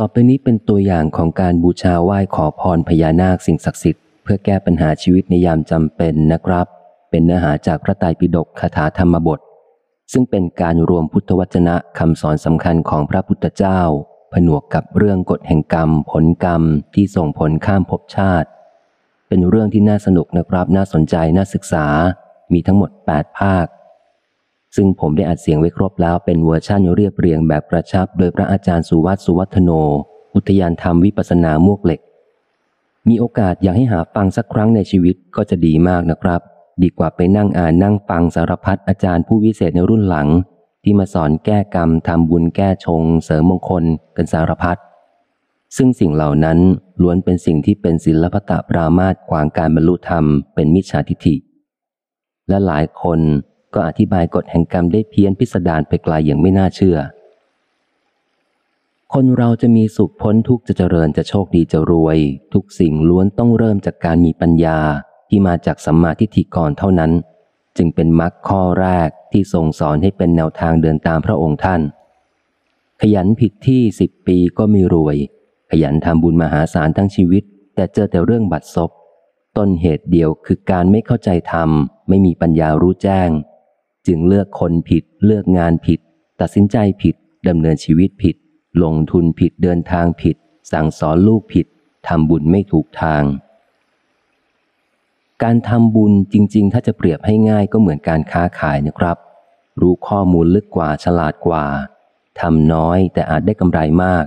ต่อไปนี้เป็นตัวอย่างของการบูชาไหว้ขอพรพญานาคสิ่งศักดิ์สิทธิ์เพื่อแก้ปัญหาชีวิตในยามจำเป็นนะครับ เป็นเนื้อหาจากพระไตรปิฎกคาถาธรรมบท ซึ่งเป็นการรวมพุทธวจนะคำสอนสำคัญของพระพุทธเจ้า ผนวกกับเรื่องกฎแห่งกรรม ผลกรรมที่ส่งผลข้ามภพชาติ เป็นเรื่องที่น่าสนุกนะครับน่าสนใจน่าศึกษา มีทั้งหมด 8 ภาค ซึ่งผมได้อัดเสียงไว้ครบแล้วเป็นเวอร์ชั่นเรียบเรียงแบบกระชับ โดยพระอาจารย์สุวัตสุวัฒโน อุทยานธรรมวิปัสสนามวกเหล็ก มีโอกาสอยากให้หาฟังสักครั้งในชีวิตก็จะดีมากนะครับ ดีกว่าไปนั่งอ่านนั่งฟังสารพัดอาจารย์ผู้วิเศษในรุ่นหลัง ที่มาสอนแก้กรรมทำบุญแก้ชง เสริมมงคลกันสารพัดซึ่งสิ่งเหล่านั้นล้วนเป็นสิ่งที่เป็นศิลปตะปรามาตขวางการบรรลุธรรมเป็นมิจฉาทิฐิ และหลายคน ก็อธิบายกฎแห่งกรรมได้เพี้ยนพิสดารไปไกลอย่างไม่น่าเชื่อ คนเราจะมีสุขพ้นทุกจะเจริญจะโชคดีจะรวย ทุกสิ่งล้วนต้องเริ่มจากการมีปัญญาที่มาจากสัมมาทิฏฐิก่อนเท่านั้น จึงเป็นมรรคข้อแรกที่ทรงสอนให้เป็นแนวทางเดินตามพระองค์ท่าน ขยันผิดที่สิบปีก็ไม่รวย ขยันทำบุญมหาศาลทั้งชีวิต แต่เจอแต่เรื่องบัตรซบต้นเหตุเดียวคือการไม่เข้าใจธรรม ไม่มีปัญญารู้แจ้ง จึงเลือกคนผิด เลือกงานผิด ตัดสินใจผิดดำเนินชีวิตผิด ลงทุนผิดเดินทางผิด สั่งสอนลูกผิดทำบุญไม่ถูกทาง การทำบุญจริง ๆ ถ้าจะเปรียบให้ง่ายก็เหมือนการค้าขายนะครับ รู้ข้อมูลลึกกว่าฉลาดกว่าทำน้อยแต่อาจได้กำไรมาก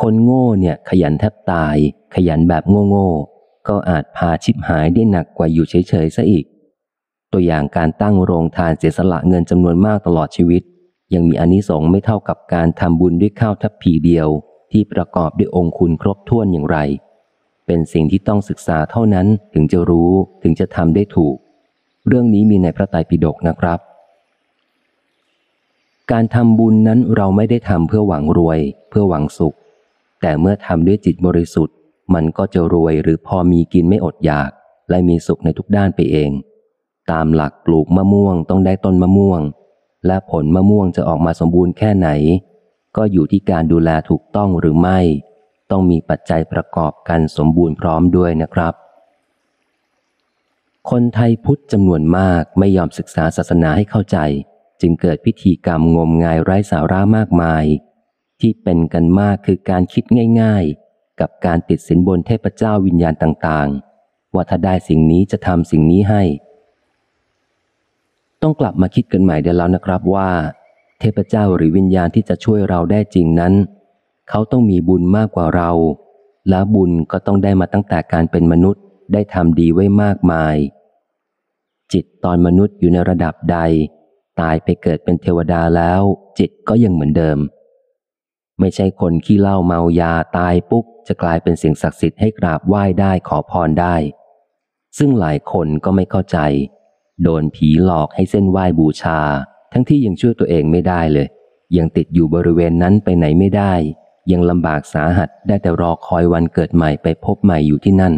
คนโง่เนี่ยขยันแทบตาย ขยันแบบโง่ๆก็อาจพาชิบหายได้หนักกว่าอยู่เฉยๆซะอีก ตัวอย่างการตั้งโรงทานเสียสละเงินจำนวนมากตลอดชีวิต ยังมีอนิสงส์ไม่เท่ากับการทำบุญด้วยข้าวทัพพีเดียว ที่ประกอบด้วยองค์คุณครบถ้วนอย่างไร เป็นสิ่งที่ต้องศึกษาเท่านั้นถึงจะรู้ถึงจะทำได้ถูก เรื่องนี้มีในพระไตรปิฎกนะครับ การทำบุญนั้นเราไม่ได้ทำเพื่อหวังรวย เพื่อหวังสุข แต่เมื่อทำด้วยจิตบริสุทธิ์ มันก็จะรวยหรือพอมีกินไม่อดอยาก และมีสุขในทุกด้านไปเอง ตามหลักปลูกมะม่วงต้องได้ต้นมะม่วง และผลมะม่วงจะออกมาสมบูรณ์แค่ไหน ก็อยู่ที่การดูแลถูกต้องหรือไม่ ต้องมีปัจจัยประกอบกันสมบูรณ์พร้อมด้วยนะครับ คนไทยพุทธจำนวนมากไม่ยอมศึกษาศาสนาให้เข้าใจ จึงเกิดพิธีกรรมงมงายไร้สาระมากมาย ที่เป็นกันมากคือการคิดง่าย ๆ กับการติดสินบนเทพเจ้าวิญญาณต่างๆ ว่าถ้าได้สิ่งนี้จะทำสิ่งนี้ให้ ต้องกลับมาคิดกันใหม่เดี๋ยวแล้วนะครับว่า เทพเจ้าหรือวิญญาณที่จะช่วยเราได้จริงนั้น เขาต้องมีบุญมากกว่าเรา และบุญก็ต้องได้มาตั้งแต่การเป็นมนุษย์ได้ทำดีไว้มากมาย จิตตอนมนุษย์อยู่ในระดับใด ตายไปเกิดเป็นเทวดาแล้ว จิตก็ยังเหมือนเดิม ไม่ใช่คนขี้เหล้าเมายาตายปุ๊บจะกลายเป็นสิ่งศักดิ์สิทธิ์ให้กราบไหว้ได้ขอพรได้ ซึ่งหลายคนก็ไม่เข้าใจ โดนผีหลอกให้เส้นไหว้บูชา ทั้งที่ยังช่วยตัวเองไม่ได้เลย ยังติดอยู่บริเวณนั้นไปไหนไม่ได้ ยังลำบากสาหัสได้แต่รอคอยวันเกิดใหม่ไปพบใหม่อยู่ที่นั่น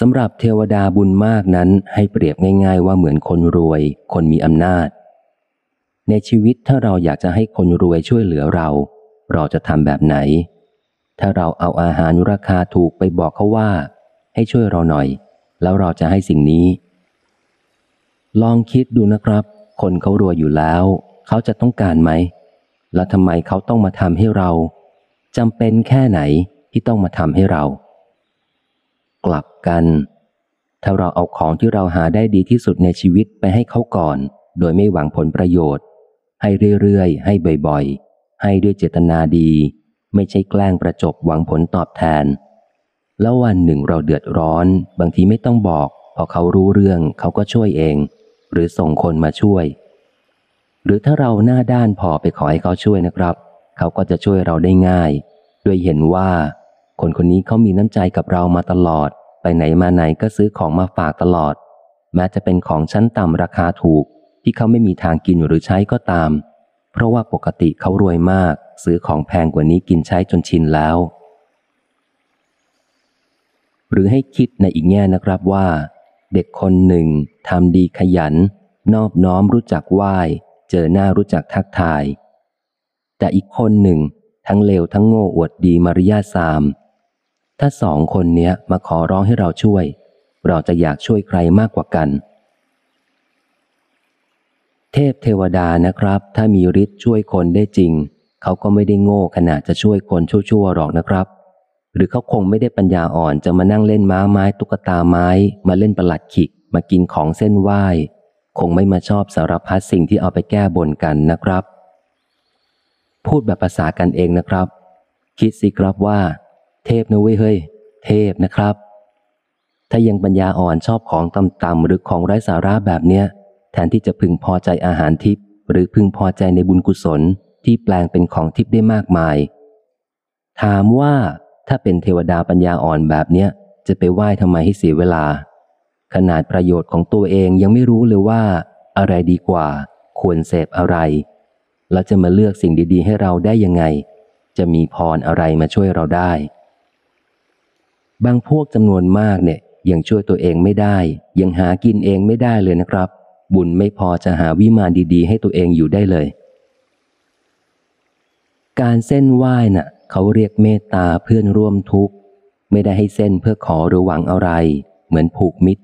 สำหรับเทวดาบุญมากนั้นให้เปรียบง่าย ๆ ว่าเหมือนคนรวย คนมีอำนาจ ในชีวิตถ้าเราอยากจะให้คนรวยช่วยเหลือเรา เราจะทำแบบไหน ถ้าเราเอาอาหารราคาถูกไปบอกเขาว่า ให้ช่วยเราหน่อย แล้วเราจะให้สิ่งนี้ ลองคิดดูนะครับ คนเขารวยอยู่แล้ว เขาจะต้องการไหม แล้วทำไมเขาต้องมาทำให้เราจำเป็นแค่ไหนที่ต้องมาทำให้เรา กลับกัน ถ้าเราเอาของที่เราหาได้ดีที่สุดในชีวิตไปให้เขาก่อน โดยไม่หวังผลประโยชน์ ให้เรื่อยๆ ให้บ่อยๆ ให้ด้วยเจตนาดี ไม่ใช่แกล้งประจบหวังผลตอบแทน แล้ววันหนึ่งเราเดือดร้อน บางทีไม่ต้องบอก พอเขารู้เรื่องเขาก็ช่วยเอง หรือส่งคนมาช่วย หรือถ้าเราหน้าด้านพอไปขอให้เขาช่วยนะครับ เขาก็จะช่วยเราได้ง่าย ด้วยเห็นว่า คนคนนี้เขามีน้ำใจกับเรามาตลอด ไปไหนมาไหนก็ซื้อของมาฝากตลอด แม้จะเป็นของชั้นต่ำราคาถูก ที่เขาไม่มีทางกินหรือใช้ก็ตาม เพราะว่าปกติเขารวยมาก ซื้อของแพงกว่านี้กินใช้จนชินแล้ว หรือให้คิดในอีกแง่นะครับว่า เด็กคนหนึ่งทำดีขยัน นอบน้อมรู้จักไหว้ เจอหน้ารู้จักทักทาย แต่อีกคนหนึ่ง ทั้งเลวทั้งโง่อวดดีมารยาสาม ถ้าสองคนเนี้ยมาขอร้องให้เราช่วย เราจะอยากช่วยใครมากกว่ากัน เทพเทวดานะครับ ถ้ามีฤทธิ์ช่วยคนได้จริง เขาก็ไม่ได้โง่ขนาดจะช่วยคนชั่วๆหรอกนะครับ หรือเขาคงไม่ได้ปัญญาอ่อนจะมานั่งเล่นม้าไม้ตุ๊กตาไม้ มาเล่นประหลัดขิก มากินของเส้นไหว้ คงไม่มาชอบสารพัดสิ่งที่เอาไปแก้บนกันนะครับ พูดแบบภาษากันเองนะครับ คิดสิครับว่า เทพนะเว้ยเฮ้ย เทพนะครับ ถ้ายังปัญญาอ่อนชอบของต่ำๆหรือของไร้สาระแบบเนี้ย แทนที่จะพึงพอใจอาหารทิพย์หรือพึงพอใจในบุญกุศลที่แปลงเป็นของทิพย์ได้มากมาย ถามว่า ถ้าเป็นเทวดาปัญญาอ่อนแบบเนี้ย จะไปไหว้ทำไมให้เสียเวลา ขนาดประโยชน์ของตัวเองยังไม่รู้เลยว่า อะไรดีกว่า ควรเสพอะไร แล้วจะมาเลือกสิ่งดี ๆ ให้เราได้ยังไง จะมีพรอะไรมาช่วยเราได้ บางพวกจำนวนมากเนี่ยยังช่วยตัวเองไม่ได้ ยังหากินเองไม่ได้เลยนะครับ บุญไม่พอจะหาวิมานดี ๆ ให้ตัวเองอยู่ได้เลย การเส้นไหว้น่ะ เขาเรียกเมตตาเพื่อนร่วมทุกข์ ไม่ได้ให้เส้นเพื่อขอหรือหวังอะไร เหมือนผูกมิตร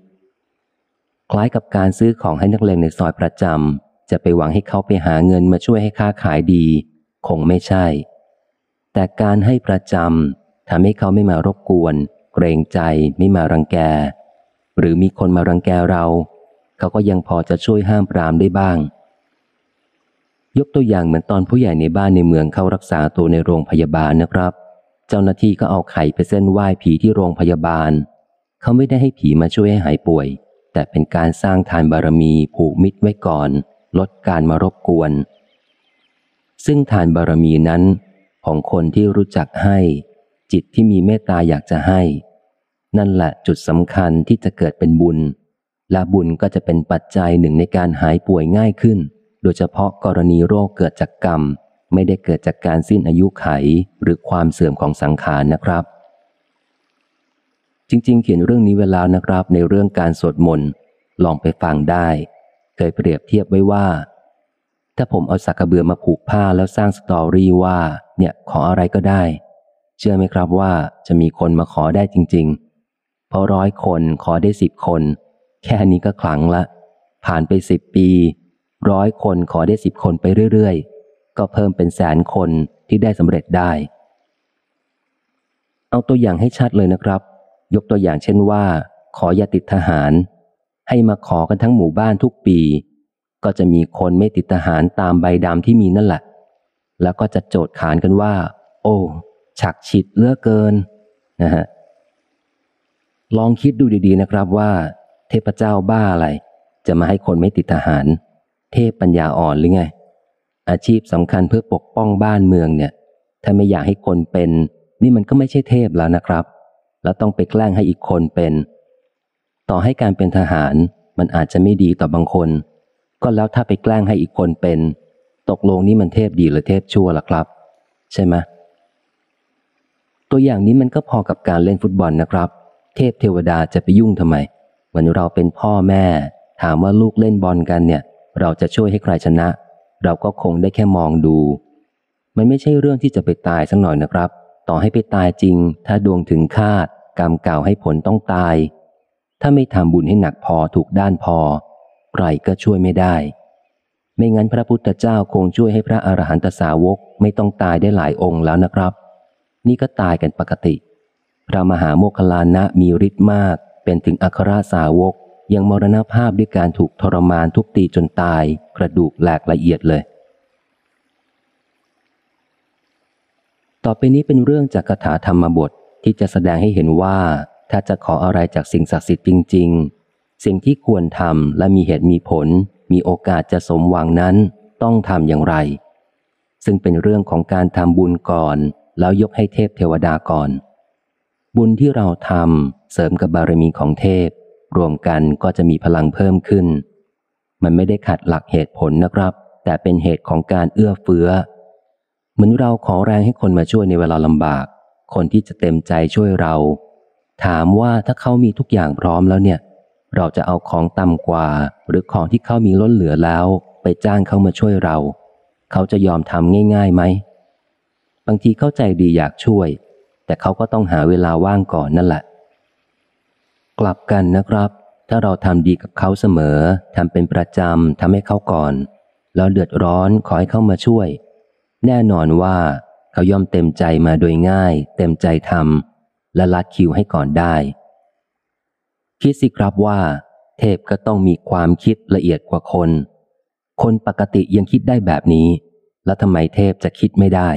คล้ายกับการซื้อของให้นักเลงในซอยประจำจะไปหวังให้เขาไปหาเงินมาช่วยให้ค้าขายดี คงไม่ใช่ แต่การให้ประจำทำให้เขาไม่มารบกวน เกรงใจไม่มารังแก หรือมีคนมารังแกเรา เขาก็ยังพอจะช่วยห้ามปรามได้บ้าง ยกตัวอย่างเหมือนตอนผู้ใหญ่ในบ้านในเมืองเข้ารักษาตัวในโรงพยาบาลนะครับ เจ้าหน้าที่ก็เอาไข่ไปเส้นไหว้ผีที่โรงพยาบาล เขาไม่ได้ให้ผีมาช่วยให้หายป่วย แต่เป็นการสร้างทานบารมีผูกมิตรไว้ก่อน ลดการมารบกวน ซึ่งทานบารมีนั้น ของคนที่รู้จักให้ จิตที่มีเมตตาอยากจะให้ นั่นแหละจุดสำคัญที่จะเกิดเป็นบุญ และบุญก็จะเป็นปัจจัยหนึ่งในการหายป่วยง่ายขึ้น โดยเฉพาะกรณีโรคเกิดจากกรรม ไม่ได้เกิดจากการสิ้นอายุไขหรือความเสื่อมของสังขารนะครับ จริง ๆ เขียนเรื่องนี้เวลานะครับในเรื่องการสวดมนต์ลองไปฟังได้ เคยเปรียบเทียบไว้ว่า ถ้าผมเอาสักกระเบือมาผูกผ้าแล้วสร้างสตอรี่ว่า เนี่ยขออะไรก็ได้ เชื่อไหมครับว่าจะมีคนมาขอได้จริง ๆ เพราะร้อยคนขอได้สิบคน แค่นี้ก็ขลังละ ผ่านไปสิบปี ร้อยคนขอได้สิบคนไปเรื่อยๆ ก็เพิ่มเป็นแสนคนที่ได้สำเร็จได้ เอาตัวอย่างให้ชัดเลยนะครับ ยกตัวอย่างเช่นว่า ขออย่าติดทหาร ให้มาขอกันทั้งหมู่บ้านทุกปี ก็จะมีคนไม่ติดทหารตามใบดำที่มีนั่นแหละ แล้วก็จะโจทย์ขานกันว่า โอ้ฉักฉิดเลือเกินนะฮะลองคิดดูดีๆนะครับว่า เทพเจ้าบ้าอะไร จะมาให้คนไม่ติดทหาร เทพปัญญาอ่อนหรือไง อาชีพสำคัญเพื่อปกป้องบ้านเมืองเนี่ย ถ้าไม่อยากให้คนเป็น นี่มันก็ไม่ใช่เทพแล้วนะครับ แล้วต้องไปแกล้งให้อีกคนเป็น ต่อให้การเป็นทหารมันอาจจะไม่ดีต่อบางคน ก็แล้วถ้าไปแกล้งให้อีกคนเป็น ตกลงนี่มันเทพดีหรือเทพชั่วล่ะครับ ใช่ไหมตัวอย่างนี้มันก็พอกับการเล่นฟุตบอลนะครับ เทพเทวดาจะไปยุ่งทำไมเหมือนเราเป็นพ่อแม่ ถามว่าลูกเล่นบอลกันเนี่ย เราจะช่วยให้ใครชนะ เราก็คงได้แค่มองดู มันไม่ใช่เรื่องที่จะไปตายสักหน่อยนะครับ ต่อให้ไปตายจริง ถ้าดวงถึงคาด กรรมเก่าให้ผลต้องตาย ถ้าไม่ทำบุญให้หนักพอถูกด้านพอ ใครก็ช่วยไม่ได้ ไม่งั้นพระพุทธเจ้าคงช่วยให้พระอรหันตสาวกไม่ต้องตายได้หลายองค์แล้วนะครับ นี่ก็ตายกันปกติ พระมหาโมคคลานะมีฤทธิ์มาก เป็นถึงอัครสาวก ยังมรณภาพด้วยการถูกทรมานทุบตีจนตาย กระดูกแหลกละเอียดเลย ต่อไปนี้เป็นเรื่องจากคาถาธรรมบทที่จะแสดงให้เห็นว่า ถ้าจะขออะไรจากสิ่งศักดิ์สิทธิ์จริง ๆ สิ่งที่ควรทำและมีเหตุมีผล มีโอกาสจะสมหวังนั้นต้องทำอย่างไร ซึ่งเป็นเรื่องของการทำบุญก่อน แล้วยกให้เทพเทวดาก่อน บุญที่เราทำเสริมกับบารมีของเทพ รวมกันก็จะมีพลังเพิ่มขึ้น มันไม่ได้ขัดหลักเหตุผลนะครับ แต่เป็นเหตุของการเอื้อเฟื้อ เหมือนเราขอแรงให้คนมาช่วยในเวลาลำบาก คนที่จะเต็มใจช่วยเรา ถามว่าถ้าเขามีทุกอย่างพร้อมแล้วเนี่ย เราจะเอาของต่ำกว่า หรือของที่เขามีล้นเหลือแล้ว ไปจ้างเขามาช่วยเรา เขาจะยอมทำง่ายๆไหมบางทีเข้าใจดีอยากช่วย แต่เขาก็ต้องหาเวลาว่างก่อนนั่นแหละ กลับกันนะครับ ถ้าเราทำดีกับเขาเสมอทำเป็นประจำทำให้เขาก่อน แล้วเดือดร้อนขอให้เข้ามาช่วย แน่นอนว่าเขาย่อมเต็มใจมาโดยง่าย เต็มใจทำและลัดคิวให้ก่อนได้ คิดสิครับว่า เทพก็ต้องมีความคิดละเอียดกว่าคน คนปกติยังคิดได้แบบนี้ แล้วทำไมเทพจะคิดไม่ได้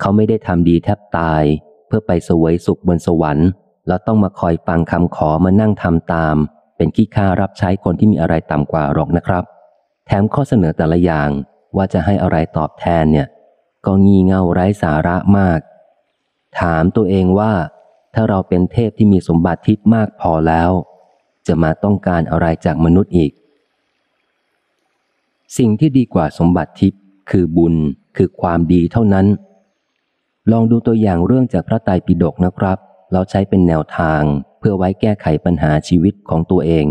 เขาไม่ได้ทำดีแทบตาย เพื่อไปสวยสุขบนสวรรค์ แล้วต้องมาคอยฟังคำขอมานั่งทำตาม เป็นขี้ข้ารับใช้คนที่มีอะไรต่ำกว่าหรอกนะครับ แถมข้อเสนอแต่ละอย่างว่าจะให้อะไรตอบแทนเนี่ย ก็งี่เง่าไร้สาระมาก ถามตัวเองว่า ถ้าเราเป็นเทพที่มีสมบัติทิพย์มากพอแล้ว จะมาต้องการอะไรจากมนุษย์อีก สิ่งที่ดีกว่าสมบัติทิพย์คือบุญคือความดีเท่านั้น ลองดูตัวอย่างเรื่องจากพระไตรปิฎกนะครับ เราใช้เป็นแนวทางเพื่อไว้แก้ไขปัญหาชีวิตของตัวเอง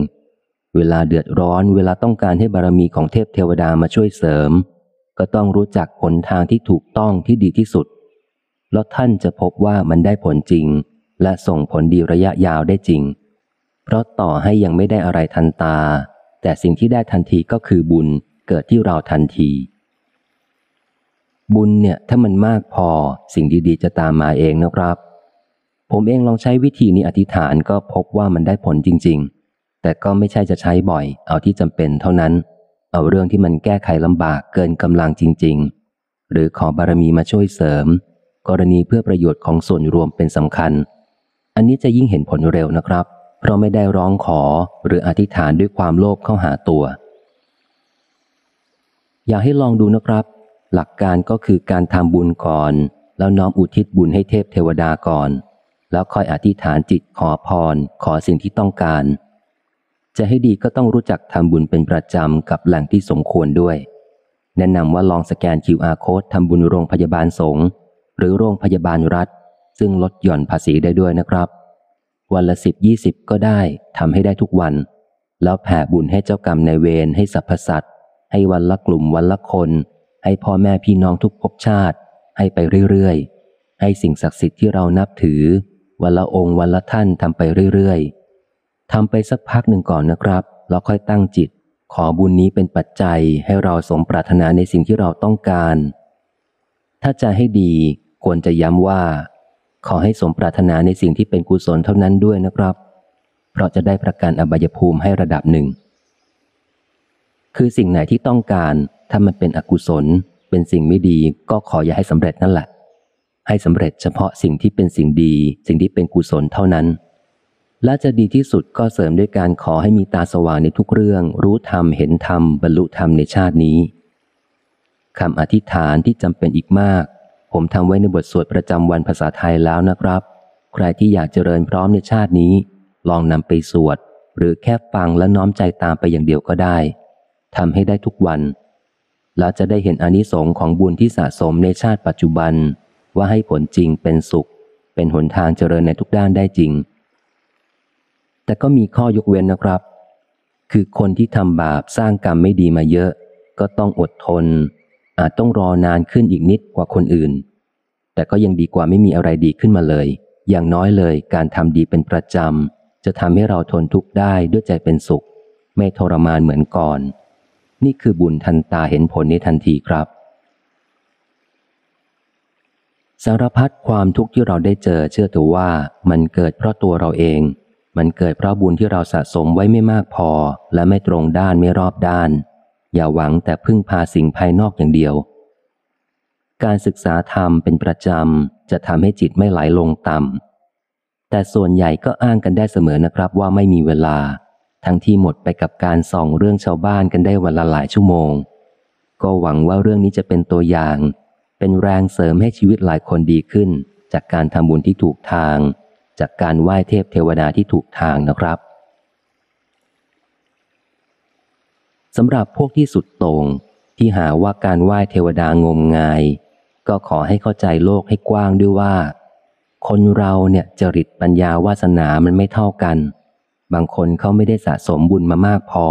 เวลาเดือดร้อนเวลาต้องการให้บารมีของเทพเทวดามาช่วยเสริม ก็ต้องรู้จักผลทางที่ถูกต้องที่ดีที่สุด แล้วท่านจะพบว่ามันได้ผลจริง และส่งผลดีระยะยาวได้จริง เพราะต่อให้ยังไม่ได้อะไรทันตา แต่สิ่งที่ได้ทันทีก็คือบุญเกิดที่เราทันที บุญเนี่ยถ้ามันมากพอสิ่งดีๆ จะตามมาเองนะครับ ผมเองลองใช้วิธีนี้อธิษฐานก็พบว่ามันได้ผลจริง ๆ แต่ก็ไม่ใช่จะใช้บ่อย เอาที่จำเป็นเท่านั้น เอาเรื่องที่มันแก้ไขลำบากเกินกำลังจริง ๆ หรือขอบารมีมาช่วยเสริม กรณีเพื่อประโยชน์ของส่วนรวมเป็นสำคัญ อันนี้จะยิ่งเห็นผลเร็วนะครับ เพราะไม่ได้ร้องขอหรืออธิษฐานด้วยความโลภเข้าหาตัว อยากให้ลองดูนะครับ หลักการก็คือการทำบุญก่อน แล้วน้อมอุทิศบุญให้เทพเทวดาก่อน แล้วค่อยอธิษฐานจิตขอพร ขอสิ่งที่ต้องการ จะให้ดีก็ต้องรู้จักทำบุญเป็นประจำกับแหล่งที่สมควรด้วย แนะนำว่าลองสแกน QR code ทำบุญโรงพยาบาลสงฆ์หรือโรงพยาบาลรัฐ ซึ่งลดหย่อนภาษีได้ด้วยนะครับ วันละสิบยี่สิบก็ได้ทำให้ได้ทุกวัน แล้วแผ่บุญให้เจ้ากรรมในเวรให้สรรพสัตว์ให้วันละกลุ่มวันละคน ให้พ่อแม่พี่น้องทุกภพชาติ ให้ไปเรื่อยๆให้สิ่งศักดิ์สิทธิ์ที่เรานับถือ วันละองค์วันละท่านทำไปเรื่อยๆทำไปสักพักหนึ่งก่อนนะครับ แล้วค่อยตั้งจิต ขอบุญนี้เป็นปัจจัยให้เราสมปรารถนาในสิ่งที่เราต้องการ ถ้าจะให้ดีควรจะย้ำว่า ขอให้สมปรารถนาในสิ่งที่เป็นกุศลเท่านั้นด้วยนะครับ เพราะจะได้ประกันอบายภูมิให้ระดับหนึ่ง คือสิ่งไหนที่ต้องการ ถ้ามันเป็นอกุศล เป็นสิ่งไม่ดีก็ขออย่าให้สำเร็จนั่นแหละ ให้สำเร็จเฉพาะสิ่งที่เป็นสิ่งดี สิ่งที่เป็นกุศลเท่านั้น และจะดีที่สุดก็เสริมด้วยการขอให้มีตาสว่างในทุกเรื่อง รู้ธรรมเห็นธรรมบรรลุธรรมในชาตินี้คำอธิษฐานที่จำเป็นอีกมาก ผมทำไว้ในบทสวดประจำวันภาษาไทยแล้วนะครับ ใครที่อยากเจริญพร้อมในชาตินี้ ลองนำไปสวด หรือแค่ฟังและน้อมใจตามไปอย่างเดียวก็ได้ทำให้ได้ทุกวันแล้วจะได้เห็นอนิสงค์ของบุญที่สะสมในชาติปัจจุบัน ว่าให้ผลจริงเป็นสุข เป็นหนทางเจริญในทุกด้านได้จริง แต่ก็มีข้อยกเว้นนะครับ คือคนที่ทำบาปสร้างกรรมไม่ดีมาเยอะ ก็ต้องอดทน อาจต้องรอนานขึ้นอีกนิดกว่าคนอื่น แต่ก็ยังดีกว่าไม่มีอะไรดีขึ้นมาเลย อย่างน้อยเลยการทำดีเป็นประจำจะทำให้เราทนทุกข์ได้ด้วยใจเป็นสุข ไม่ทรมานเหมือนก่อน นี่คือบุญทันตาเห็นผลในทันทีครับ สารพัดความทุกข์ที่เราได้เจอเชื่อถือว่ามันเกิดเพราะตัวเราเอง มันเกิดเพราะบุญที่เราสะสมไว้ไม่มากพอ และไม่ตรงด้านไม่รอบด้าน อย่าหวังแต่พึ่งพาสิ่งภายนอกอย่างเดียว การศึกษาธรรมเป็นประจำจะทำให้จิตไม่ไหลลงต่ำแต่ส่วนใหญ่ก็อ้างกันได้เสมอนะครับว่าไม่มีเวลา ทั้งที่หมดไปกับการส่องเรื่องชาวบ้านกันได้วันละหลายชั่วโมง ก็หวังว่าเรื่องนี้จะเป็นตัวอย่าง เป็นแรงเสริมให้ชีวิตหลายคนดีขึ้น จากการทำบุญที่ถูกทาง จากการไหว้เทพเทวดาที่ถูกทางนะครับสำหรับพวกที่สุดโต่งที่หาว่าการไหว้เทวดางมงาย ก็ขอให้เข้าใจโลกให้กว้างด้วยว่า คนเราเนี่ยจริตปัญญาวาสนามันไม่เท่ากัน บางคนเขาไม่ได้สะสมบุญมามากพอ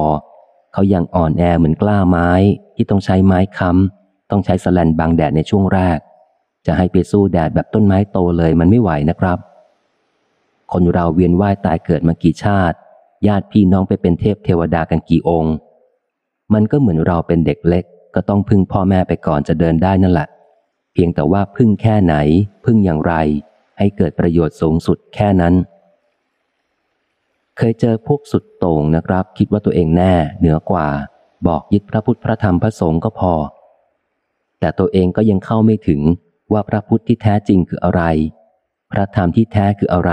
เขายังอ่อนแอเหมือนกล้าไม้ที่ต้องใช้ไม้ค้ำ ต้องใช้สแลนบังแดดในช่วงแรก จะให้ไปสู้แดดแบบต้นไม้โตเลยมันไม่ไหวนะครับ คนเราเวียนว่ายตายเกิดมากี่ชาติ ญาติพี่น้องไปเป็นเทพเทวดากันกี่องค์ มันก็เหมือนเราเป็นเด็กเล็ก ก็ต้องพึ่งพ่อแม่ไปก่อนจะเดินได้นั่นแหละ เพียงแต่ว่าพึ่งแค่ไหน พึ่งอย่างไร ให้เกิดประโยชน์สูงสุดแค่นั้นเคยเจอพวกสุดโต่งนะครับ คิดว่าตัวเองแน่ เหนือกว่า บอกยึดพระพุทธพระธรรมพระสงฆ์ก็พอ แต่ตัวเองก็ยังเข้าไม่ถึงว่าพระพุทธที่แท้จริงคืออะไร พระธรรมที่แท้คืออะไร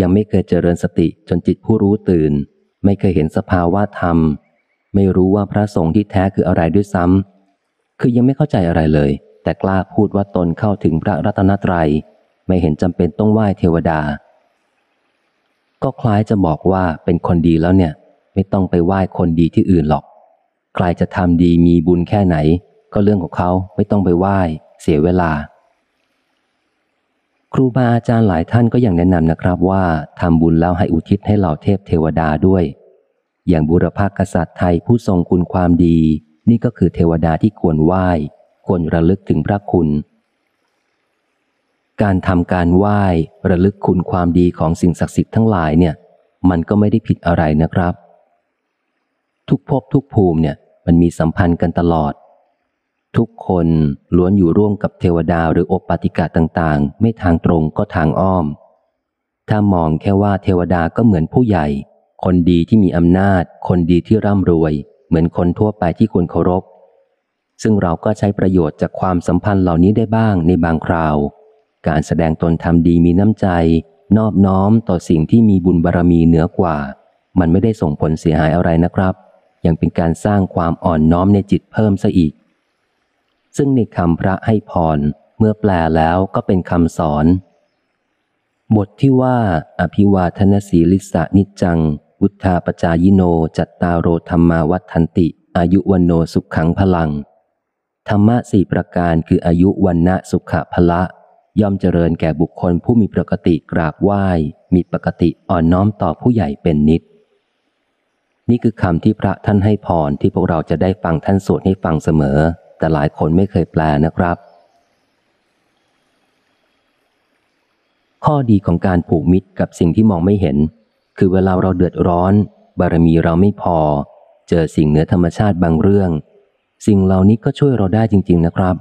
ยังไม่เคยเจริญสติจนจิตผู้รู้ตื่น ไม่เคยเห็นสภาวะธรรม ไม่รู้ว่าพระสงฆ์ที่แท้คืออะไรด้วยซ้ำคือยังไม่เข้าใจอะไรเลย แต่กล้าพูดว่าตนเข้าถึงพระรัตนตรยัย ไม่เห็นจำเป็นต้องไหว้เทวดา ก็คล้ายจะบอกว่าเป็นคนดีแล้วเนี่ย ไม่ต้องไปไหว้คนดีที่อื่นหรอก ใครจะทำดีมีบุญแค่ไหน ก็เรื่องของเขาไม่ต้องไปไหว้เสียเวลา ครูบาอาจารย์หลายท่านก็ยังแนะนำนะครับว่าทำบุญแล้วให้อุทิศให้เหล่าเทพเทวดาด้วย อย่างบุรพากษัตริย์ไทยผู้ทรงคุณความดี นี่ก็คือเทวดาที่ควรไหว้ ควรระลึกถึงพระคุณ การทำการไหว้ระลึกคุณความดีของสิ่งศักดิ์สิทธิ์ทั้งหลายเนี่ย มันก็ไม่ได้ผิดอะไรนะครับ ทุกภพทุกภูมิเนี่ยมันมีสัมพันธ์กันตลอด ทุกคนล้วนอยู่ร่วมกับเทวดาหรือโอปปาติกะต่างๆ ไม่ทางตรงก็ทางอ้อม ถ้ามองแค่ว่าเทวดาก็เหมือนผู้ใหญ่ คนดีที่มีอำนาจ คนดีที่ร่ำรวย เหมือนคนทั่วไปที่ควรเคารพ ซึ่งเราก็ใช้ประโยชน์จากความสัมพันธ์เหล่านี้ได้บ้างในบางคราว การแสดงตนทำดีมีน้ำใจ นอบน้อมต่อสิ่งที่มีบุญบารรมีเหนือกว่า มันไม่ได้ส่งผลเสียหายอะไรนะครับ ยังเป็นการสร้างความอ่อนน้อมในจิตเพิ่มซะอีก ซึ่งในคำพระให้พรเมื่อแปลแล้วก็เป็นคำสอน บทที่ว่า อภิวาทนสีลิสานิจจัง วุธาปจายโนจัตตาโรธรรมาวัฏันติ อายุวันโนสุขขังพลัง ธรรมะสี่ประการคืออายุวันนะสุขะพละย่อมเจริญแก่บุคคลผู้มีปกติกราบไหว้ มีปกติอ่อนน้อมต่อผู้ใหญ่เป็นนิด นี่คือคำที่พระท่านให้พรที่พวกเราจะได้ฟังท่านสวดให้ฟังเสมอ แต่หลายคนไม่เคยแปลนะครับ ข้อดีของการผูกมิตรกับสิ่งที่มองไม่เห็น คือเวลาเราเดือดร้อน บารมีเราไม่พอ เจอสิ่งเหนือธรรมชาติบางเรื่อง สิ่งเหล่านี้ก็ช่วยเราได้จริง ๆ นะครับ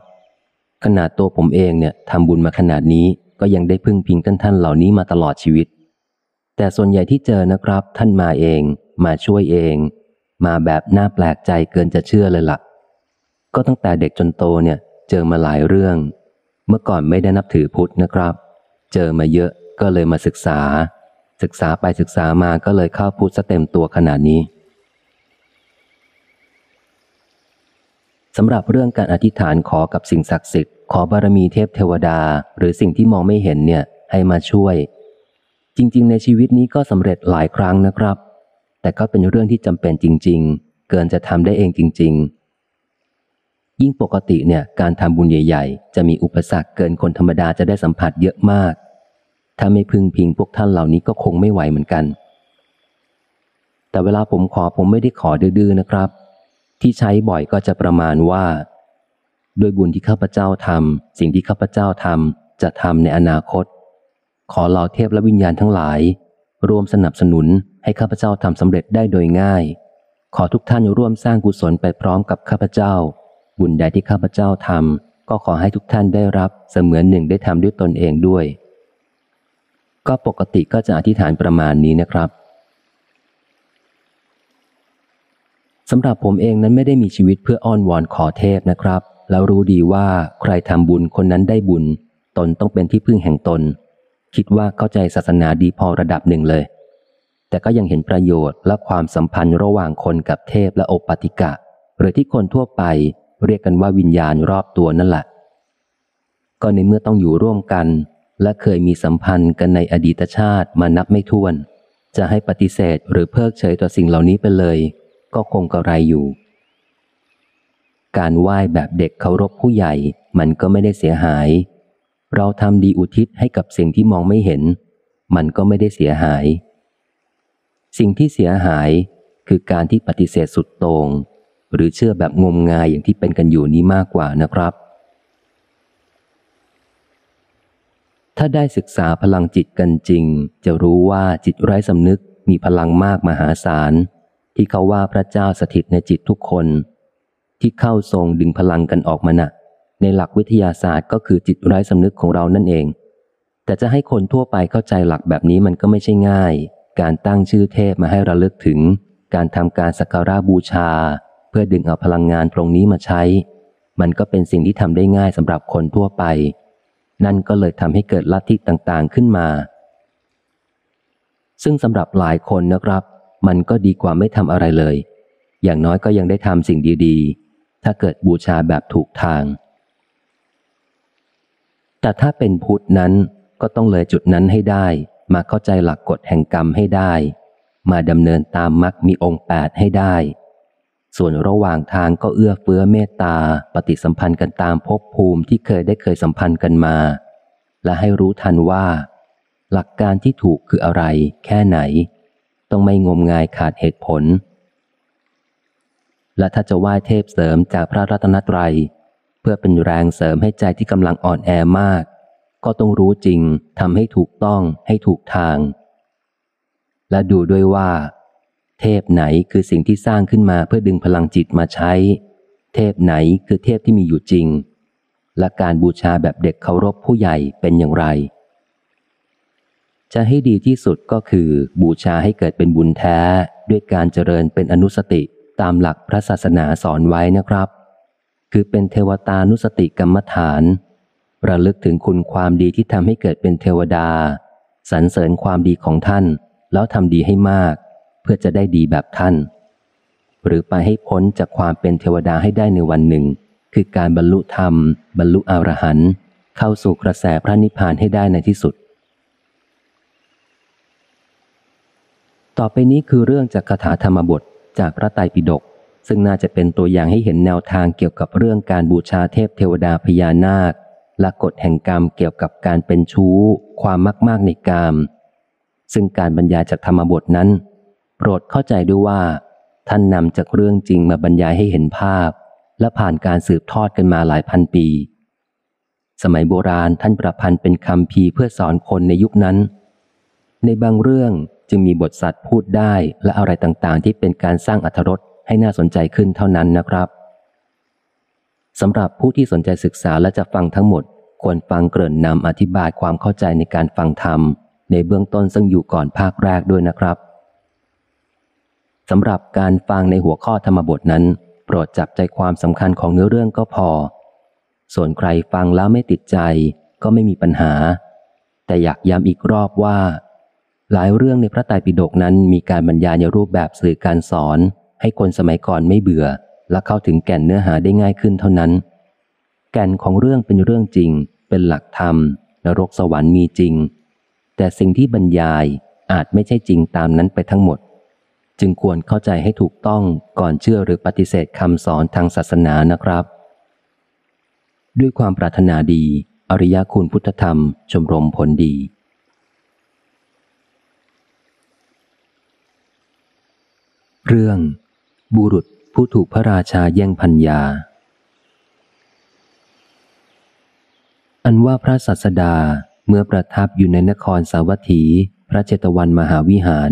ขนาดตัวผมเองเนี่ยทำบุญมาขนาดนี้ก็ยังได้พึ่งพิงท่านท่านเหล่านี้มาตลอดชีวิต แต่ส่วนใหญ่ที่เจอนะครับ ท่านมาเอง มาช่วยเอง มาแบบน่าแปลกใจเกินจะเชื่อเลยละ่ะ ก็ตั้งแต่เด็กจนโตเนี่ย เจอมาหลายเรื่อง เมื่อก่อนไม่ได้นับถือพุทธนะครับ เจอมาเยอะก็เลยมาศึกษา ศึกษาไปศึกษามาก็เลยเข้าพุทธเต็มตัวขนาดนี้สำหรับเรื่องการอธิษฐานขอกับสิ่งศักดิ์สิทธิ์ขอบารมีเทพเทวดา หรือสิ่งที่มองไม่เห็นเนี่ย ให้มาช่วย จริง ๆ ในชีวิตนี้ก็สำเร็จหลายครั้งนะครับ แต่ก็เป็นเรื่องที่จำเป็นจริง ๆ เกินจะทำได้เองจริง ๆ ยิ่งปกติเนี่ยการทำบุญใหญ่ ๆ จะมีอุปสรรคเกินคนธรรมดาจะได้สัมผัสเยอะมาก ถ้าไม่พึงพิงพวกท่านเหล่านี้ก็คงไม่ไหวเหมือนกัน แต่เวลาผมขอผมไม่ได้ขอดื้อๆนะครับ ที่ใช้บ่อยก็จะประมาณว่า ด้วยบุญที่ข้าพเจ้าทำสิ่งที่ข้าพเจ้าทำจะทำในอนาคต ขอเหล่าเทพและวิญญาณทั้งหลายร่วมสนับสนุนให้ข้าพเจ้าทำสำเร็จได้โดยง่าย ขอทุกท่านร่วมสร้างกุศลไปพร้อมกับข้าพเจ้า บุญใดที่ข้าพเจ้าทำก็ขอให้ทุกท่านได้รับเสมือนหนึ่งได้ทำด้วยตนเองด้วย ก็ปกติก็จะอธิษฐานประมาณนี้นะครับสำหรับผมเองนั้นไม่ได้มีชีวิตเพื่ออ้อนวอนขอเทพนะครับ แล้วรู้ดีว่าใครทำบุญคนนั้นได้บุญ ตนต้องเป็นที่พึ่งแห่งตน คิดว่าเข้าใจศาสนาดีพอระดับหนึ่งเลย แต่ก็ยังเห็นประโยชน์และความสัมพันธ์ระหว่างคนกับเทพและโอปปติกะ หรือที่คนทั่วไป เรียกกันว่าวิญญาณรอบตัวนั่นแหละ ก็ในเมื่อต้องอยู่ร่วมกัน และเคยมีสัมพันธ์กันในอดีตชาติมานับไม่ถ้วน จะให้ปฏิเสธหรือเพิกเฉยต่อสิ่งเหล่านี้ไปเลย ก็คงกระไรอยู่ การไหว้แบบเด็กเคารพผู้ใหญ่มันก็ไม่ได้เสียหาย เราทำดีอุทิศให้กับสิ่งที่มองไม่เห็น มันก็ไม่ได้เสียหาย สิ่งที่เสียหายคือการที่ปฏิเสธสุดโตง่ง หรือเชื่อแบบงมงายอย่างที่เป็นกันอยู่นี้มากกว่านะครับ ถ้าได้ศึกษาพลังจิตกันจริง จะรู้ว่าจิตไร้สำนึกมีพลังมากมหาศาล ที่เขาว่าพระเจ้าสถิตในจิตทุกคน ที่เข้าทรงดึงพลังกันออกมานะ่ะ ในหลักวิทยาศาสตร์ก็คือจิตไร้สำนึกของเรานั่นเอง แต่จะให้คนทั่วไปเข้าใจหลักแบบนี้มันก็ไม่ใช่ง่าย การตั้งชื่อเทพมาให้ระลึกถึง การทำการสักการะบูชา เพื่อดึงเอาพลังงานตรงนี้มาใช้ มันก็เป็นสิ่งที่ทำได้ง่ายสำหรับคนทั่วไป นั่นก็เลยทำให้เกิดลัทธิต่างๆขึ้นมา ซึ่งสำหรับหลายคนนะครับ มันก็ดีกว่าไม่ทำอะไรเลย อย่างน้อยก็ยังได้ทำสิ่งดีๆ ถ้าเกิดบูชาแบบถูกทาง แต่ถ้าเป็นพุทธนั้นก็ต้องเลยจุดนั้นให้ได้ มาเข้าใจหลักกฎแห่งกรรมให้ได้ มาดำเนินตามมรรคมีองค์แปดให้ได้ ส่วนระหว่างทางก็เอื้อเฟื้อเมตตา ปฏิสัมพันธ์กันตามภพภูมิที่เคยได้เคยสัมพันธ์กันมา และให้รู้ทันว่า หลักการที่ถูกคืออะไร แค่ไหน ต้องไม่งมงายขาดเหตุผล และถ้าจะไหว้เทพเสริมจากพระรัตนตรัย เพื่อเป็นแรงเสริมให้ใจที่กำลังอ่อนแอมาก ก็ต้องรู้จริงทำให้ถูกต้องให้ถูกทาง และดูด้วยว่า เทพไหนคือสิ่งที่สร้างขึ้นมาเพื่อดึงพลังจิตมาใช้ เทพไหนคือเทพที่มีอยู่จริง และการบูชาแบบเด็กเคารพผู้ใหญ่เป็นอย่างไร จะให้ดีที่สุดก็คือบูชาให้เกิดเป็นบุญแท้ด้วยการเจริญเป็นอนุสติตามหลักพระศาสนาสอนไว้นะครับ คือเป็นเทวตานุสติกรรมฐาน ระลึกถึงคุณความดีที่ทำให้เกิดเป็นเทวดาสรรเสริญความดีของท่าน แล้วทำดีให้มาก เพื่อจะได้ดีแบบท่าน หรือไปให้พ้นจากความเป็นเทวดาให้ได้ในวันหนึ่ง คือการบรรลุธรรม บรรลุอรหันต์เข้าสู่กระแสพระนิพพานให้ได้ในที่สุด ต่อไปนี้คือเรื่องจากคาถาธรรมบทจากพระไตรปิฎกซึ่งน่าจะเป็นตัวอย่างให้เห็นแนวทางเกี่ยวกับเรื่องการบูชาเทพเทวดาพญานาค และกฎแห่งกรรมเกี่ยวกับการเป็นชู้ ความมากมากในกาม ซึ่งการบรรยายจากธรรมบทนั้น ปรดเข้าใจด้วยว่า ท่านนำจากเรื่องจริงมาบรรยายให้เห็นภาพ และผ่านการสืบทอดกันมาหลายพันปี สมัยโบราณท่านประพันธ์เป็นคำพีเพื่อสอนคนในยุคนั้น ในบางเรื่องจึงมีบทสัตว์พูดได้และอะไรต่างๆ ที่เป็นการสร้างอรรถรสให้น่าสนใจขึ้นเท่านั้นนะครับสำหรับผู้ที่สนใจศึกษาและจะฟังทั้งหมด ควรฟังเกริ่นนำอธิบายความเข้าใจในการฟังธรรม ในเบื้องต้นซึ่งอยู่ก่อนภาคแรกด้วยนะครับ สำหรับการฟังในหัวข้อธรรมบทนั้น โปรดจับใจความสำคัญของเนื้อเรื่องก็พอ ส่วนใครฟังแล้วไม่ติดใจก็ไม่มีปัญหา แต่อยากย้ำอีกรอบว่า หลายเรื่องในพระไตรปิฎกนั้นมีการบรรยายในรูปแบบสื่อการสอน ให้คนสมัยก่อนไม่เบื่อ และเข้าถึงแก่นเนื้อหาได้ง่ายขึ้นเท่านั้น แก่นของเรื่องเป็นเรื่องจริง เป็นหลักธรรมนรกสวรรค์มีจริง แต่สิ่งที่บรรยายอาจไม่ใช่จริงตามนั้นไปทั้งหมด จึงควรเข้าใจให้ถูกต้องก่อนเชื่อหรือปฏิเสธคำสอนทางศาสนานะครับ ด้วยความปรารถนาดี อริยคุณพุทธธรรม ชมรมผลดี เรื่อง บุรุษผู้ถูกพระราชาแย่งพัญญา อันว่าพระสัสดาเมื่อประทับอยู่ในนครสาวัตถี พระเจตวันมหาวิหาร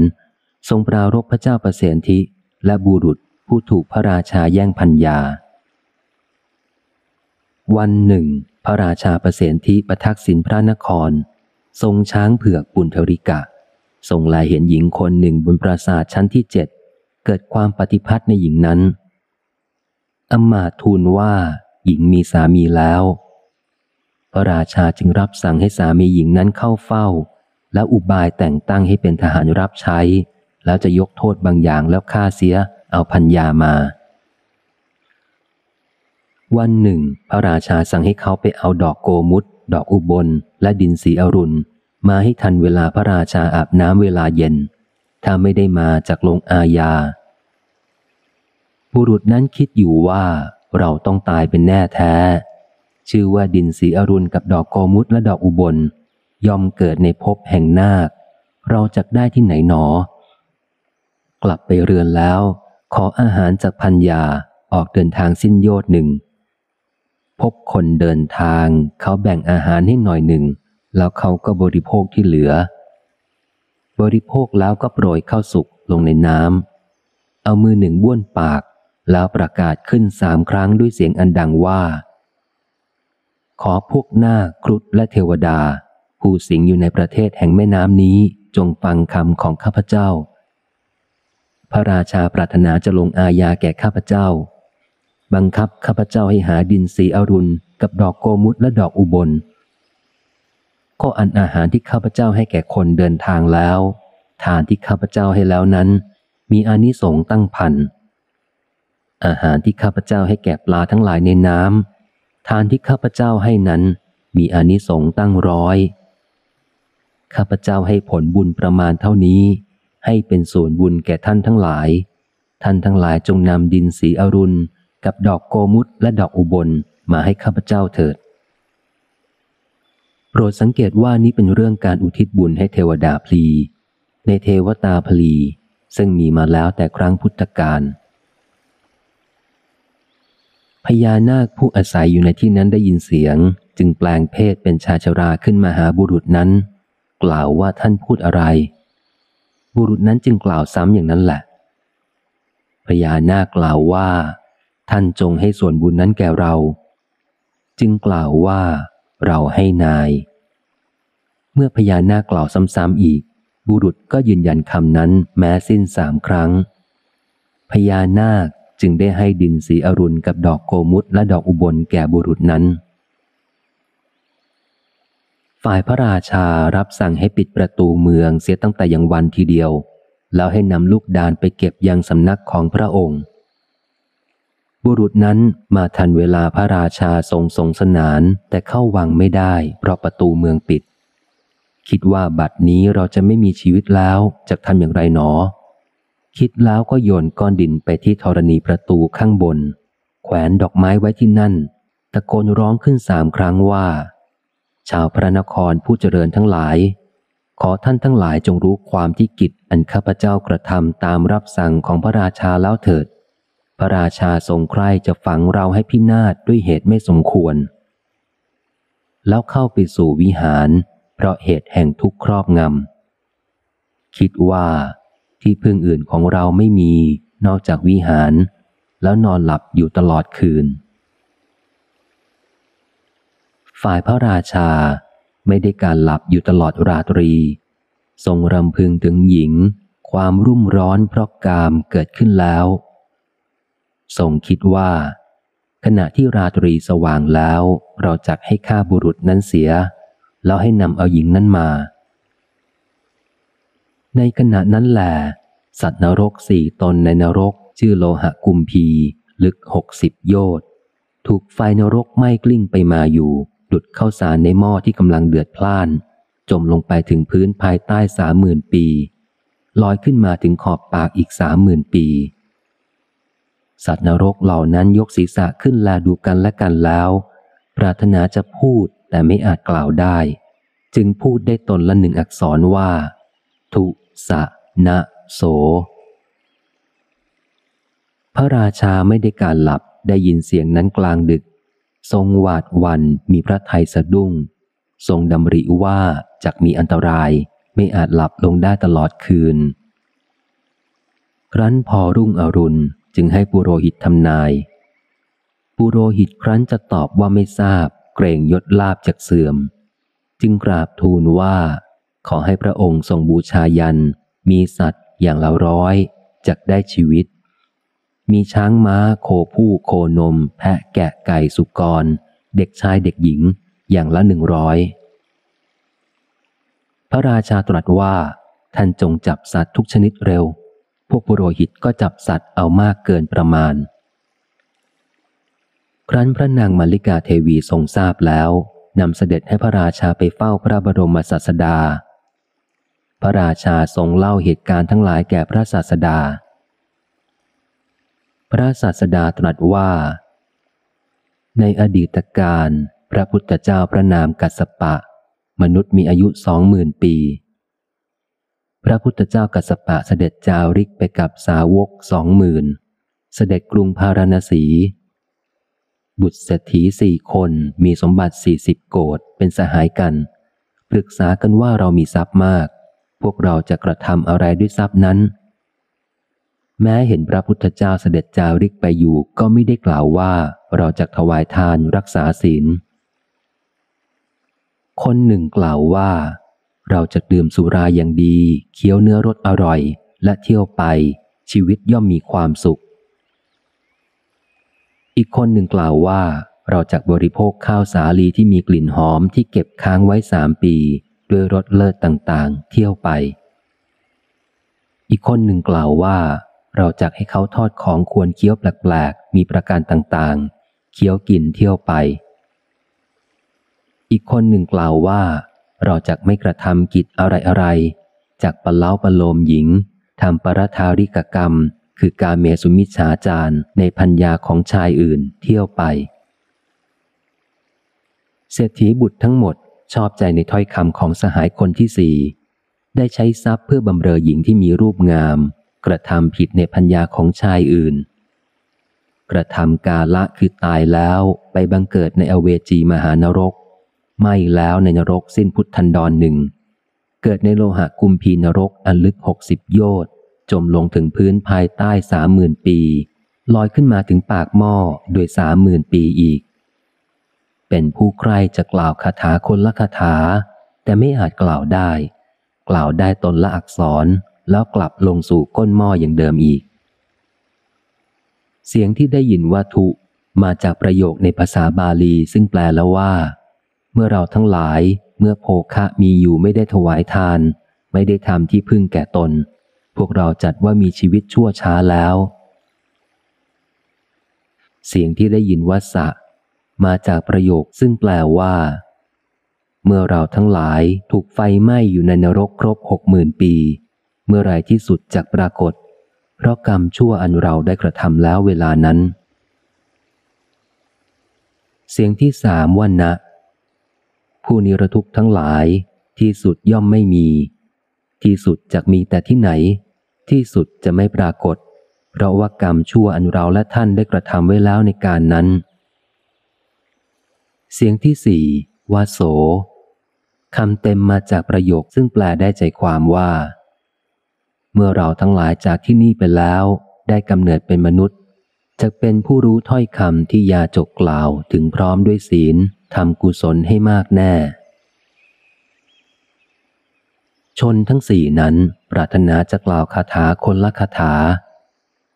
ทรงปรารบพระเจ้าประเสนทิและบุรุษผู้ถูกพระราชาแย่งพัญญา วันหนึ่ง พระราชาประเสนทิประทักษิณพระนคร ทรงช้างเผือกปุณธริกะ ทรงลายเห็นหญิงคนหนึ่งบนปราสาทชั้นที่เจ็ดเกิดความปฏิพัทธ์ในหญิงนั้นอมาทูลว่าหญิงมีสามีแล้ว พระราชาจึงรับสั่งให้สามีหญิงนั้นเข้าเฝ้า แล้วอุบายแต่งตั้งให้เป็นทหารรับใช้ แล้วจะยกโทษบางอย่างแล้วฆ่าเสีย เอาพัญญามา วันหนึ่ง พระราชาสั่งให้เขาไปเอาดอกโกมุตดอกอุบล และดินสีอรุณ มาให้ทันเวลาพระราชาอาบน้ำเวลาเย็น ถ้าไม่ได้มาจากลงอาญา บุรุษนั้นคิดอยู่ว่าเราต้องตายเป็นแน่แท้ ชื่อว่าดินสีอรุณกับดอกโกมุตและดอกอุบลยอมเกิดในภพแห่งนาค เราจะได้ที่ไหนหนอ กลับไปเรือนแล้ว ขออาหารจากพัญญาออกเดินทางสิ้นโยชน์หนึ่ง พบคนเดินทางเขาแบ่งอาหารให้หน่อยหนึ่ง แล้วเขาก็บริโภคที่เหลือ บริโภคแล้วก็โปรยข้าวสุกลงในน้ำเอามือหนึ่งบ้วนปาก แล้วประกาศขึ้นสามครั้งด้วยเสียงอันดังว่า ขอพวกหน้าครุฑและเทวดา ผู้สิงอยู่ในประเทศแห่งแม่น้ำนี้จงฟังคำของข้าพเจ้า พระราชาปรารถนาจะลงอาญาแก่ข้าพเจ้า บังคับข้าพเจ้าให้หาดินสีอรุณ กับดอกโกมุตและดอกอุบล ก็อันอาหารที่ข้าพเจ้าให้แก่คนเดินทางแล้ว ทานที่ข้าพเจ้าให้แล้วนั้น มีอานิสงส์ตั้งพัน อาหารที่ข้าพเจ้าให้แก่ปลาทั้งหลายในน้ำทานที่ข้าพเจ้าให้นั้น มีอานิสงส์ตั้งร้อยข้าพเจ้าให้ผลบุญประมาณเท่านี้ ให้เป็นส่วนบุญแก่ท่านทั้งหลาย ท่านทั้งหลายจงนำดินสีอรุณ กับดอกโกมุตและดอกอุบลมาให้ข้าพเจ้าเถิด โปรดสังเกตว่านี้เป็นเรื่องการอุทิศบุญให้เทวดาพลี ในเทวตาพลี ซึ่งมีมาแล้วแต่ครั้งพุทธกาลพญานาคผู้อาศัยอยู่ในที่นั้นได้ยินเสียง จึงแปลงเพศเป็นชาชราขึ้นมาหาบุรุษนั้น กล่าวว่าท่านพูดอะไร บุรุษนั้นจึงกล่าวซ้ำอย่างนั้นแหละพญานาคกล่าวว่า ท่านจงให้ส่วนบุญนั้นแก่เรา จึงกล่าวว่า เราให้นาย เมื่อพญานาคกล่าวซ้ำๆอีก บุรุษก็ยืนยันคำนั้นแม้สิ้นสามครั้ง พญานาคจึงได้ให้ดินสีอรุณกับดอกโกมุตและดอกอุบลแก่บุรุษนั้น ฝ่ายพระราชารับสั่งให้ปิดประตูเมืองเสียตั้งแต่ยังวันทีเดียว แล้วให้นำลูกดานไปเก็บยังสำนักของพระองค์ บุรุษนั้นมาทันเวลาพระราชาทรงทรงสนานแต่เข้าวังไม่ได้เพราะประตูเมืองปิด คิดว่าบัดนี้เราจะไม่มีชีวิตแล้วจะทำอย่างไรหนอ คิดแล้วก็โยนก้อนดินไปที่ธรณีประตูข้างบน แขวนดอกไม้ไว้ที่นั่น ตะโกนร้องขึ้นสามครั้งว่า ชาวพระนครผู้เจริญทั้งหลาย ขอท่านทั้งหลายจงรู้ความที่กิจอันข้าพเจ้ากระทำตามรับสั่งของพระราชาแล้วเถิด พระราชาทรงใคร่จะฝังเราให้พินาศด้วยเหตุไม่สมควร แล้วเข้าไปสู่วิหาร เพราะเหตุแห่งทุกครอบงำคิดว่าที่พึ่งอื่นของเราไม่มีนอกจากวิหาร แล้วนอนหลับอยู่ตลอดคืน ฝ่ายพระราชาไม่ได้การหลับอยู่ตลอดราตรี ทรงรำพึงถึงหญิง ความรุ่มร้อนเพราะกามเกิดขึ้นแล้ว ทรงคิดว่า ขณะที่ราตรีสว่างแล้ว เราจักให้ฆ่าบุรุษนั้นเสีย แล้วให้นำเอาหญิงนั้นมา ในขณะนั้นแหละสัตว์นรกสี่ตนในนรก ชื่อโลหะกุมพี ลึกหกสิบโยชน์ถูกไฟนรกไหม้กลิ้งไปมาอยู่ ดุดเข้าสารในหม้อที่กำลังเดือดพล่าน จมลงไปถึงพื้นภายใต้สามหมื่นปี ลอยขึ้นมาถึงขอบปากอีกสามหมื่นปี สัตว์นรกเหล่านั้นยกศีรษะขึ้นแลดูกันและกันแล้ว ปรารถนาจะพูดแต่ไม่อาจกล่าวได้ จึงพูดได้ตนละหนึ่งอักษรว่า ทุสะนะโส พระราชาไม่ได้การหลับได้ยินเสียงนั้นกลางดึก ทรงหวาดวันมีพระไทยสะดุ้ง ทรงดำริว่าจากมีอันตรายไม่อาจหลับลงได้ตลอดคืน ครั้นพอรุ่งอรุณจึงให้ปุโรหิตทำนาย ปุโรหิตครั้นจะตอบว่าไม่ทราบ เกรงยศลาบจากเสื่อม จึงกราบทูลว่า ขอให้พระองค์ทรงบูชายัน มีสัตว์อย่างละร้อยจักได้ชีวิต มีช้างม้าโคผู้โคนม แพะแกะไก่สุกร เด็กชายเด็กหญิง อย่างละหนึ่งร้อยพระราชาตรัสว่า ท่านจงจับสัตว์ทุกชนิดเร็ว พวกปุโรหิตก็จับสัตว์เอามากเกินประมาณ ครั้นพระนางมาริกาเทวีทรงทราบแล้วนำเสด็จให้พระราชาไปเฝ้าพระบรมศาสดา พระราชาทรงเล่าเหตุการณ์ทั้งหลายแก่พระศาสดา พระศาสดาตรัสว่า ในอดีตการพระพุทธเจ้าพระนามกัสปะ มนุษย์มีอายุสองหมื่นปี พระพุทธเจ้ากัสปะเสด็จจาริกไปกับสาวกสองหมื่นเสด็จกรุงพาราณสี บุตรเศรษฐีสี่คนมีสมบัติสี่สิบโกดเป็นสหายกัน ปรึกษากันว่าเรามีทรัพย์มาก พวกเราจะกระทำอะไรด้วยทรัพย์นั้น แม้เห็นพระพุทธเจ้าเสด็จจาริกไปอยู่ก็ไม่ได้กล่าวว่าเราจะถวายทานรักษาศีล คนหนึ่งกล่าวว่า เราจะดื่มสุราอย่างดี เคี้ยวเนื้อรสอร่อย และเที่ยวไป ชีวิตย่อมมีความสุข อีกคนหนึ่งกล่าวว่า เราจะบริโภคข้าวสาลีที่มีกลิ่นหอมที่เก็บค้างไว้สามปี ด้วยรสเลิศต่างๆ เที่ยวไป อีกคนหนึ่งกล่าวว่า เราจะให้เขาทอดของควรเคี้ยวแปลกๆ มีประการต่างๆ เคี้ยวกินเที่ยวไป อีกคนหนึ่งกล่าวว่า เราจะไม่กระทำกิจอะไรๆจากปะเล้าปะโลมหญิงทำปรทาริกกรรม คือการเมสุมิชฌาจารในพัญญาของชายอื่นเที่ยวไป เศรษฐีบุตรทั้งหมดชอบใจในถ้อยคำของสหายคนที่สี่ได้ใช้ทรัพย์เพื่อบำเรอหญิงที่มีรูปงาม กระทำผิดในพัญญาของชายอื่น กระทำกาละคือตายแล้วไปบังเกิดในอเวจีมหานรก ไม่แล้วในนรกสิ้นพุทธันดรหนึ่ง เกิดในโลหะกุมพีนรกอันลึกหกสิบโยชน์จมลงถึงพื้นภายใต้สามหมื่นปี ลอยขึ้นมาถึงปากหม้อโดยสามหมื่นปีอีก เป็นผู้ใครจะกล่าวคาถาคนละคาถา แต่ไม่อาจกล่าวได้ กล่าวได้ตนละอักษร แล้วกลับลงสู่ก้นหม้ออย่างเดิมอีก เสียงที่ได้ยินว่าทุมาจากประโยคในภาษาบาลีซึ่งแปลแล้วว่า เมื่อเราทั้งหลายเมื่อโภคะมีอยู่ไม่ได้ถวายทาน ไม่ได้ทำที่พึ่งแก่ตน พวกเราจัดว่ามีชีวิตชั่วช้าแล้ว เสียงที่ได้ยินว่าสะ มาจากประโยคซึ่งแปลว่า เมื่อเราทั้งหลายถูกไฟไหม้อยู่ในนรกครบหกหมื่นปี เมื่อไรที่สุดจากปรากฏ เพราะกรรมชั่วอันเราได้กระทำแล้วเวลานั้น เสียงที่สามว่านะ ผู้นิรทุกข์ทั้งหลายที่สุดย่อมไม่มี ที่สุดจะมีแต่ที่ไหน ที่สุดจะไม่ปรากฏ เพราะว่ากรรมชั่วอันเราและท่านได้กระทำไว้แล้วในการนั้น เสียงที่สี่ว่าโสคำเต็มมาจากประโยคซึ่งแปลได้ใจความว่า มื่อเราทั้งหลายจากที่นี่ไปแล้ว ได้กำเนิดเป็นมนุษย์จะเป็นผู้รู้ถ้อยคำที่ยาจกกล่าวถึงพร้อมด้วยศีลทำกุศลให้มากแน่ ชนทั้งสี่นั้น ปรารถนาจะกล่าวคาถาคนละคาถา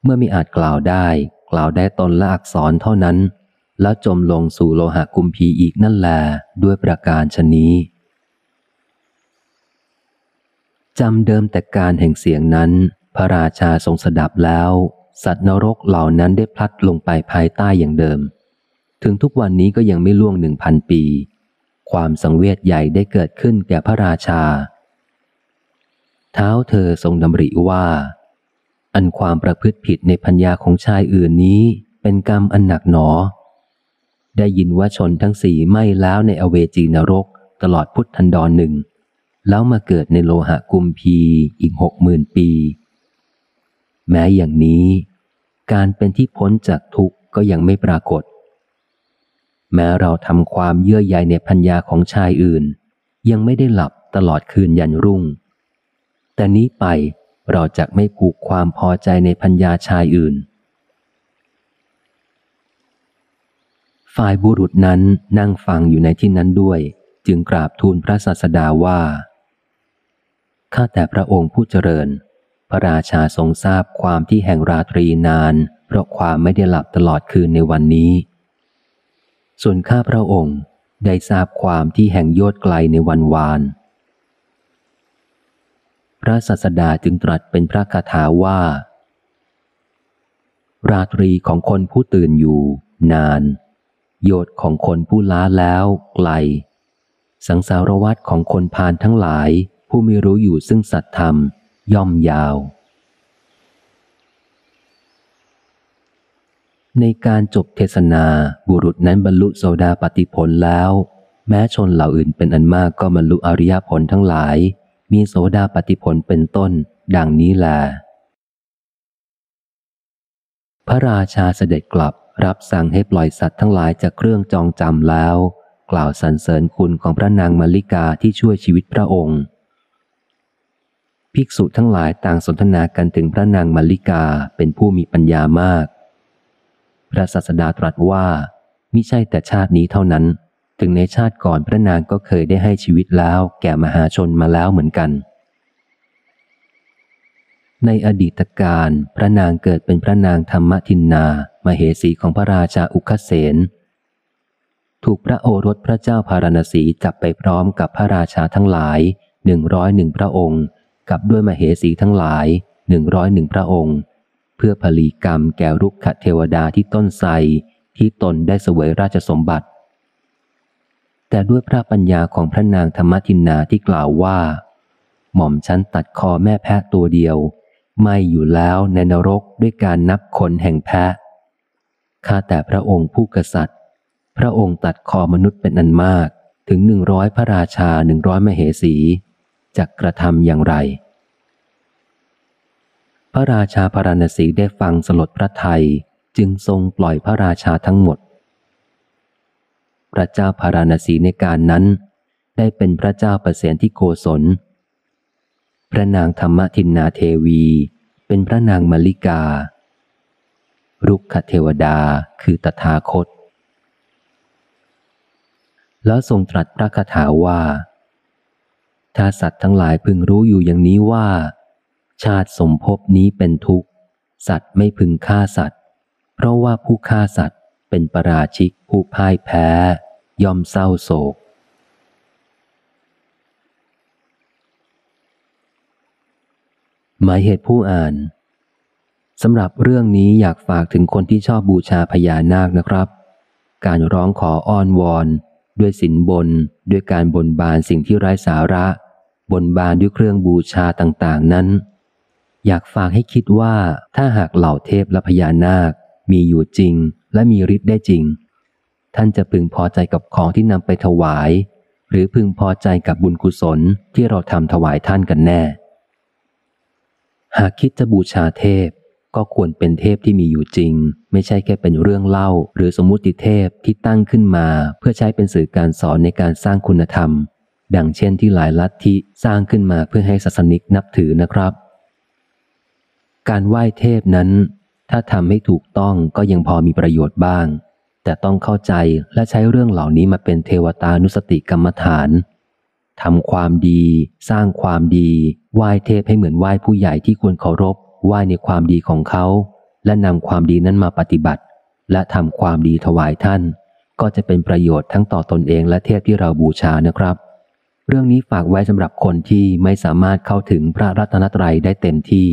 เมื่อมีอาจกล่าวได้ กล่าวได้ตนละอักษรเท่านั้น แล้วจมลงสู่โลหะกุมพีอีกนั่นแลด้วยประการชนนี้ จำเดิมแต่การแห่งเสียงนั้น พระราชาทรงสดับแล้ว สัตว์นรกเหล่านั้นได้พลัดลงไปภายใต้อย่างเดิม ถึงทุกวันนี้ก็ยังไม่ล่วงหนึ่งพันปี ความสังเวชใหญ่ได้เกิดขึ้นแก่พระราชา เท้าเธอทรงดำริว่า อันความประพฤติผิดในพัญญาของชายอื่นนี้เป็นกรรมอันหนักหนอ ได้ยินว่าชนทั้งสี่ไม่แล้วในอเวจีนรกตลอดพุทธันดรหนึ่ง แล้วมาเกิดในโลหะกุมพีอีกหกหมื่นปี แม้อย่างนี้ การเป็นที่พ้นจากทุกข์ก็ยังไม่ปรากฏ แม้เราทำความเยื่อใยในพัญญาของชายอื่น ยังไม่ได้หลับตลอดคืนยันรุ่ง แต่นี้ไปเราจะไม่ผูกความพอใจในพัญญาชายอื่น ฝ่ายบุรุษนั้นนั่งฟังอยู่ในที่นั้นด้วย จึงกราบทูลพระศาสดาว่า ข้าแต่พระองค์ผู้เจริญ พระราชาทรงทราบความที่แห่งราตรีนาน เพราะความไม่ได้หลับตลอดคืนในวันนี้ ส่วนข้าพระองค์ได้ทราบความที่แห่งโยดไกลในวันวาน พระศาสดาจึงตรัสเป็นพระคาถาว่า ราตรีของคนผู้ตื่นอยู่ นาน โยดของคนผู้ล้าแล้วไกล สังสารวัตของคนพานทั้งหลาย ผู้ไม่รู้อยู่ซึ่งสัตธรรม ย่อมยาว ในการจบเทศนาบุรุษนั้นบรรลุโสดาปติผลแล้ว แม้ชนเหล่าอื่นเป็นอันมากก็บรรลุอริยผลทั้งหลาย มีโสดาปติผลเป็นต้น ดังนี้แลพระราชาเสด็จกลับรับสั่งให้ปล่อยสัตว์ทั้งหลายจากเครื่องจองจำแล้ว กล่าวสรรเสริญคุณของพระนางมาริกาที่ช่วยชีวิตพระองค์ ภิกษุทั้งหลายต่างสนทนากันถึงพระนางมาริกาเป็นผู้มีปัญญามาก พระศาสดาตรัสว่ามิใช่แต่ชาตินี้เท่านั้น ถึงในชาติก่อนพระนางก็เคยได้ให้ชีวิตแล้วแก่มหาชนมาแล้วเหมือนกัน ในอดีตการพระนางเกิดเป็นพระนางธรรมทินนามาเหสีของพระราชาอุคเสนถูกพระโอรสพระเจ้าพารณสีจับไปพร้อมกับพระราชาทั้งหลายหนึ่งร้อยหนึ่งพระองค์ กับด้วยมาเหสีทั้งหลายหนึ่งร้อยหนึ่งพระองค์ เพื่อผลีกรรมแก่รุกขเทวดาที่ต้นไทรที่ตนได้เสวยราชสมบัติ แต่ด้วยพระปัญญาของพระนางธรรมทินนาที่กล่าวว่า หม่อมฉันตัดคอแม่แพะตัวเดียว ไม่อยู่แล้วในนรกด้วยการนับคนแห่งแพะข้าแต่พระองค์ผู้กษัตริย์ พระองค์ตัดคอมนุษย์เป็นอันมากถึงหนึ่งร้อยพระราชาหนึ่งร้อยมเหสี จะกระทำอย่างไร พระราชาพารณสีได้ฟังสลดพระไทยจึงทรงปล่อยพระราชาทั้งหมด พระเจ้าพาราณสีในการนั้น ได้เป็นพระเจ้าประเสนที่โกศล พระนางธรรมทินนาเทวี เป็นพระนางมลิกา รุกขเทวดาคือตถาคต แล้วทรงตรัสพระคาถาว่า ถ้าสัตว์ทั้งหลายพึงรู้อยู่อย่างนี้ว่า ชาติสมภพนี้เป็นทุกข์ สัตว์ไม่พึงฆ่าสัตว์ เพราะว่าผู้ฆ่าสัตว์เป็นประราชิกผู้พ่ายแพ้ ย่อมเศร้าโศก หมายเหตุผู้อ่านสำหรับเรื่องนี้อยากฝากถึงคนที่ชอบบูชาพญานาคนะครับ การร้องขออ้อนวอน ด้วยสินบน ด้วยการบนบานสิ่งที่ไร้สาระ บนบานด้วยเครื่องบูชาต่างๆนั้น อยากฝากให้คิดว่าถ้าหากเหล่าเทพและพญานาค มีอยู่จริงและมีฤทธิ์ได้จริง ท่านจะพึงพอใจกับของที่นำไปถวาย หรือพึงพอใจกับบุญกุศลที่เราทำถวายท่านกันแน่ หากคิดจะบูชาเทพก็ควรเป็นเทพที่มีอยู่จริง ไม่ใช่แค่เป็นเรื่องเล่า หรือสมมุติเทพที่ตั้งขึ้นมา เพื่อใช้เป็นสื่อการสอนในการสร้างคุณธรรม ดังเช่นที่หลายลัทธิสร้างขึ้นมาเพื่อให้ศาสนิกนับถือนะครับ การไหว้เทพนั้น ถ้าทำให้ถูกต้องก็ยังพอมีประโยชน์บ้าง แต่ต้องเข้าใจและใช้เรื่องเหล่านี้มาเป็นเทวตานุสติกรรมฐานทำความดี สร้างความดี ไหว้เทพให้เหมือนไหว้ผู้ใหญ่ที่ควรเคารพ ไหว้ในความดีของเขา และนำความดีนั้นมาปฏิบัติ และทำความดีถวายท่าน ก็จะเป็นประโยชน์ทั้งต่อตนเองและเทพที่เราบูชานะครับ รื่องนี้ฝากไว้สำหรับคนที่ไม่สามารถเข้าถึงพระรัตนตรัยได้เต็มที่